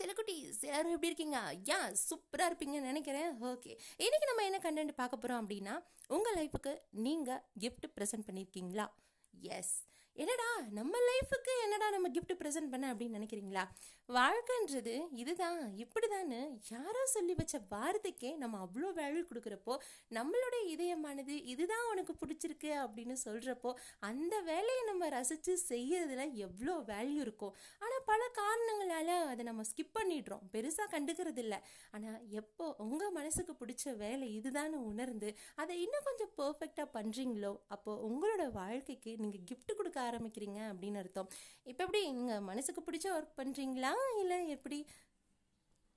செலக்குட்டீஸ் எல்லாரும் எப்படி இருக்கீங்க? யா சூப்பராக இருப்பீங்கன்னு நினைக்கிறேன். ஓகே. இன்னைக்கு நம்ம என்ன கண்டென்ட் பார்க்க போகிறோம் அப்படின்னா உங்கள் லைஃபுக்கு நீங்கள் கிஃப்ட் ப்ரெசென்ட் பண்ணியிருக்கீங்களா எஸ் என்னடா நம்ம லைஃபுக்கு என்னடா நம்ம கிஃப்ட் ப்ரெசென்ட் பண்ண அப்படின்னு நினைக்கிறீங்களா? வாழ்க்கைன்றது இதுதான் இப்படிதான்னு யாரோ சொல்லி வச்ச வார்த்தைக்கே நம்ம அவ்வளோ வேல்யூ கொடுக்குறப்போ நம்மளுடைய இதயமானது இதுதான் உனக்கு பிடிச்சிருக்கு அப்படின்னு சொல்கிறப்போ அந்த வேலையை நம்ம ரசித்து செய்யறதுல எவ்வளோ வேல்யூ இருக்கும் ஆனால் பல காரணங்களால அதை நம்ம ஸ்கிப் பண்ணிடுறோம். பெருசாக கண்டுக்கிறது இல்லை ஆனால் எப்போ உங்கள் மனசுக்கு பிடிச்ச வேலை இதுதான்னு உணர்ந்து அதை இன்னும் கொஞ்சம் பர்ஃபெக்டாக பண்ணுறீங்களோ அப்போ உங்களோட வாழ்க்கைக்கு நீங்கள் கிஃப்ட் கொடுக்க ஆரம்பிக்கிறீங்க அப்படின்னு அர்த்தம். இப்போ எப்படி நீங்கள் மனசுக்கு பிடிச்ச ஒர்க் பண்ணுறீங்களா இல்லை எப்படி